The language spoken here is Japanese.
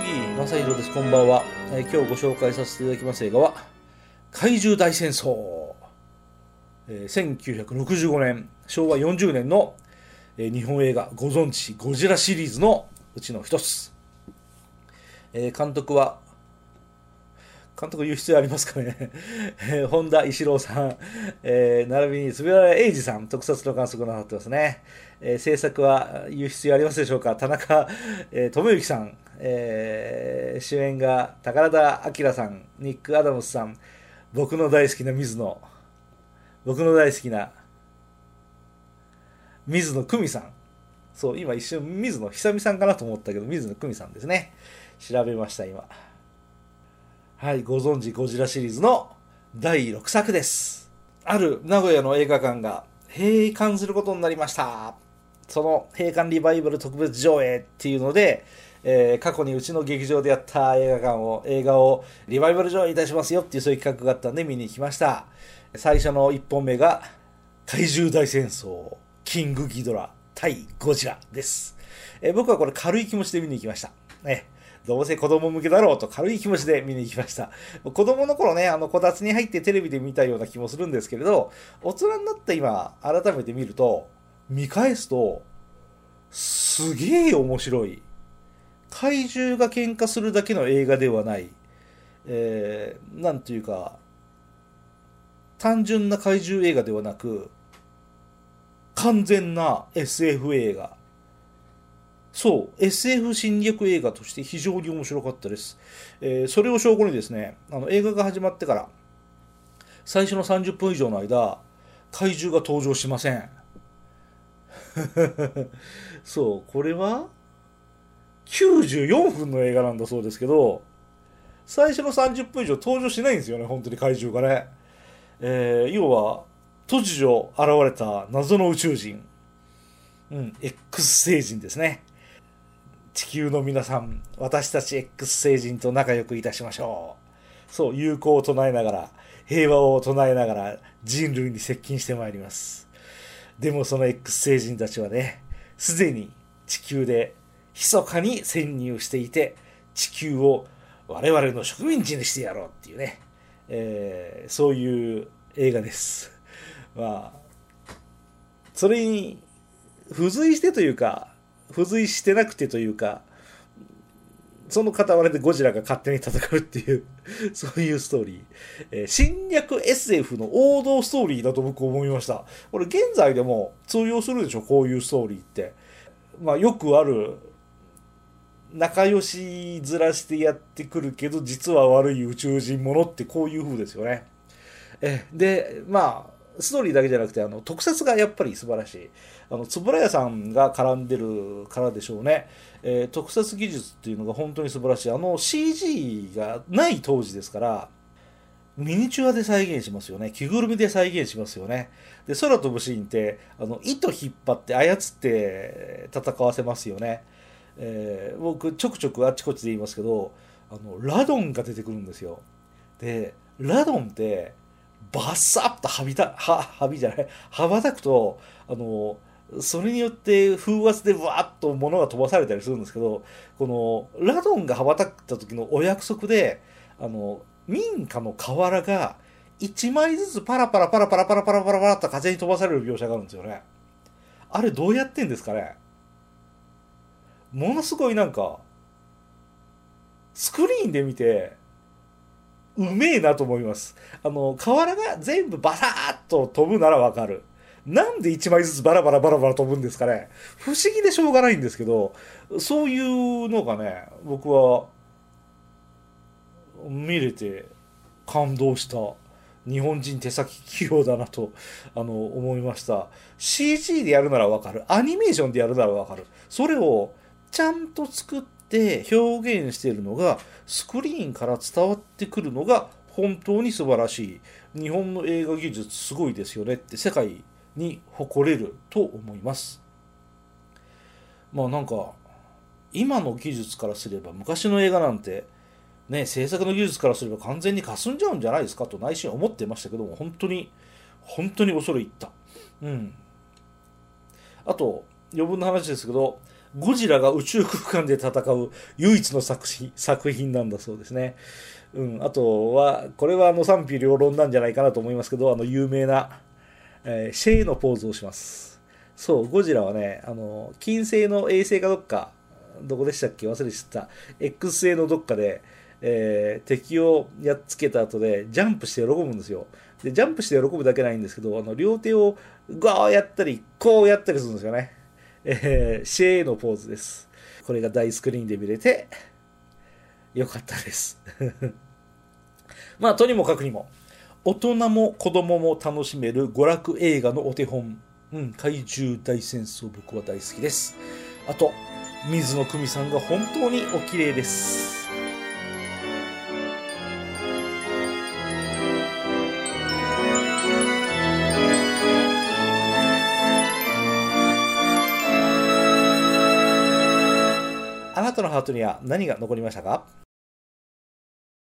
正弘です。こんばんは、えー今日ご紹介させていただきます映画は、怪獣大戦争。えー1965年、昭和40年の、えー日本映画、ご存知、ゴジラシリーズのうちの一つ。えー監督は、監督言う必要ありますかね、えー本田石郎さん、えー並びに杉原英二さん、特撮の監督なさってますね。えー制作は言う必要ありますでしょうか、田中、えー智之さん、えー主演が宝田明さん、ニック・アダムスさん、僕の大好きな水野、僕の大好きな水野久美さん。そう、今一瞬水野久美さんかなと思ったけど、水野久美さんですね。調べました、今。はい、ご存知ゴジラシリーズの第6作です。ある名古屋の映画館が閉館することになりました。その閉館リバイバル特別上映っていうので、えー過去にうちの劇場でやった映画館を、映画をリバイバル上映いたしますよっていうそういう企画があったんで見に行きました。最初の1本目が怪獣大戦争、キングギドラ対ゴジラです。えー僕はこれ軽い気持ちで見に行きました。ね。どうせ子供向けだろうと軽い気持ちで見に行きました。子供の頃ね、あの、こたつに入ってテレビで見たような気もするんですけれど、大人になった今、改めて見ると、見返すと、すげえ面白い。怪獣が喧嘩するだけの映画ではない。えー、なんというか、単純な怪獣映画ではなく、完全な SF 映画。そう、SF 侵略映画として非常に面白かったです。えーそれを証拠にですね、あの映画が始まってから、最初の30分以上の間、怪獣が登場しません。そう、これは94分の映画なんだそうですけど、最初の30分以上登場しないんですよね、本当に怪獣がね。えー要は、突如現れた謎の宇宙人。うん、X 星人ですね。地球の皆さん、私たち X 星人と仲良くいたしましょう。そう、友好を唱えながら、平和を唱えながら人類に接近してまいります。でもその X 星人たちはね、すでに地球で密かに潜入していて、地球を我々の植民地にしてやろうっていうね、えーそういう映画です。まあ、それに付随してというか、付随してなくてというか、その傍らでゴジラが勝手に戦うっていう、そういうストーリー。えー侵略 SF の王道ストーリーだと僕思いました。これ現在でも通用するでしょ、こういうストーリーって。まあよくある、仲良しずらしてやってくるけど、実は悪い宇宙人ものってこういう風ですよね。えで、まあ、ストーリーだけじゃなくて、あの、特撮がやっぱり素晴らしい。あの、円谷さんが絡んでるからでしょうね。えー特撮技術っていうのが本当に素晴らしい。あの、CG がない当時ですから、ミニチュアで再現しますよね。着ぐるみで再現しますよね。で、空飛ぶシーンって、あの、糸引っ張って操って戦わせますよね。えー僕、ちょくちょくあっちこっちで言いますけど、あの、ラドンが出てくるんですよ。で、ラドンって、バッサッとはびた、は、はびじゃない、羽ばたくと、あの、それによって風圧でわっと物が飛ばされたりするんですけど、この、ラドンが羽ばたくった時のお約束で、あの、民家の瓦が1枚ずつパラパラパラパラパラパラパラパラと風に飛ばされる描写があるんですよね。あれどうやってんですかね？ものすごいなんか、スクリーンで見て、うめえなと思います。あの、瓦が全部バサーッと飛ぶならわかる。なんで1枚ずつバラバラバラバラ飛ぶんですかね不思議でしょうがないんですけど、そういうのがね、僕は、見れて感動した。日本人手先器用だなと、あの、思いました。CG でやるならわかる。アニメーションでやるならわかる。それをちゃんと作って表現しているのが、スクリーンから伝わってくるのが本当に素晴らしい。日本の映画技術すごいですよねって世界に誇れると思います。まあなんか、今の技術からすれば昔の映画なんて、ね、制作の技術からすれば完全に霞んじゃうんじゃないですかと内心思ってましたけども、本当に、本当に恐れ入った。うん。あと、余分な話ですけど、ゴジラが宇宙空間で戦う唯一の作品作品なんだそうですね。うん、あとは、これはあの賛否両論なんじゃないかなと思いますけど、あの有名な、えー、シェイのポーズをします。そう、ゴジラはね、あの、金星の衛星かどっか、どこでしたっけ？忘れちゃった。X 星のどっかで、えー、敵をやっつけた後でジャンプして喜ぶんですよ。で、ジャンプして喜ぶだけないんですけど、あの、両手をガーやったり、こうやったりするんですよね。えー、シェーのポーズです。これが大スクリーンで見れて、よかったです。まあ、とにもかくにも、大人も子供も楽しめる娯楽映画のお手本。うん、怪獣大戦争僕は大好きです。あと、水野久美さんが本当にお綺麗です。ハートには何が残りましたか？